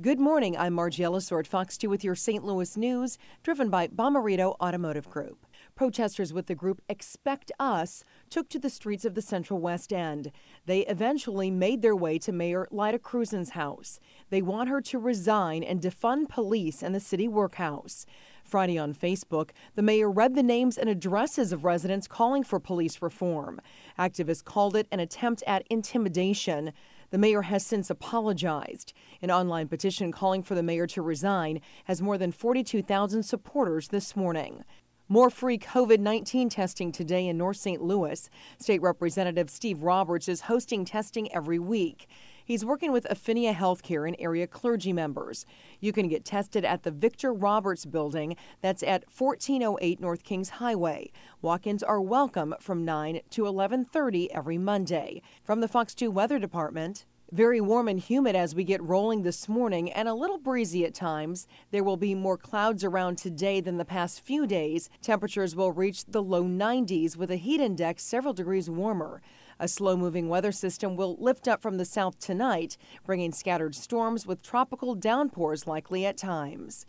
Good morning. I'm Margie Ellisor, Fox 2 with your St. Louis news, driven by Bomarito Automotive Group. Protesters with the group Expect Us took to the streets of the Central West End. They eventually made their way to Mayor Lyda Krewson's house. They want her to resign and defund police and the city workhouse. Friday on Facebook, the mayor read the names and addresses of residents calling for police reform. Activists called it an attempt at intimidation. The mayor has since apologized. An online petition calling for the mayor to resign has more than 42,000 supporters this morning. More free COVID 19 testing today in North St. Louis. State Representative Steve Roberts is hosting testing every week. He's working with Affinia Healthcare and area clergy members. You can get tested at the Victor Roberts building that's at 1408 North Kingshighway. Walk-ins are welcome from 9 to 11:30 every Monday. From the Fox 2 Weather Department, very warm and humid as we get rolling this morning and a little breezy at times. There will be more clouds around today than the past few days. Temperatures will reach the low 90s with a heat index several degrees warmer. A slow moving weather system will lift up from the south tonight, bringing scattered storms with tropical downpours likely at times.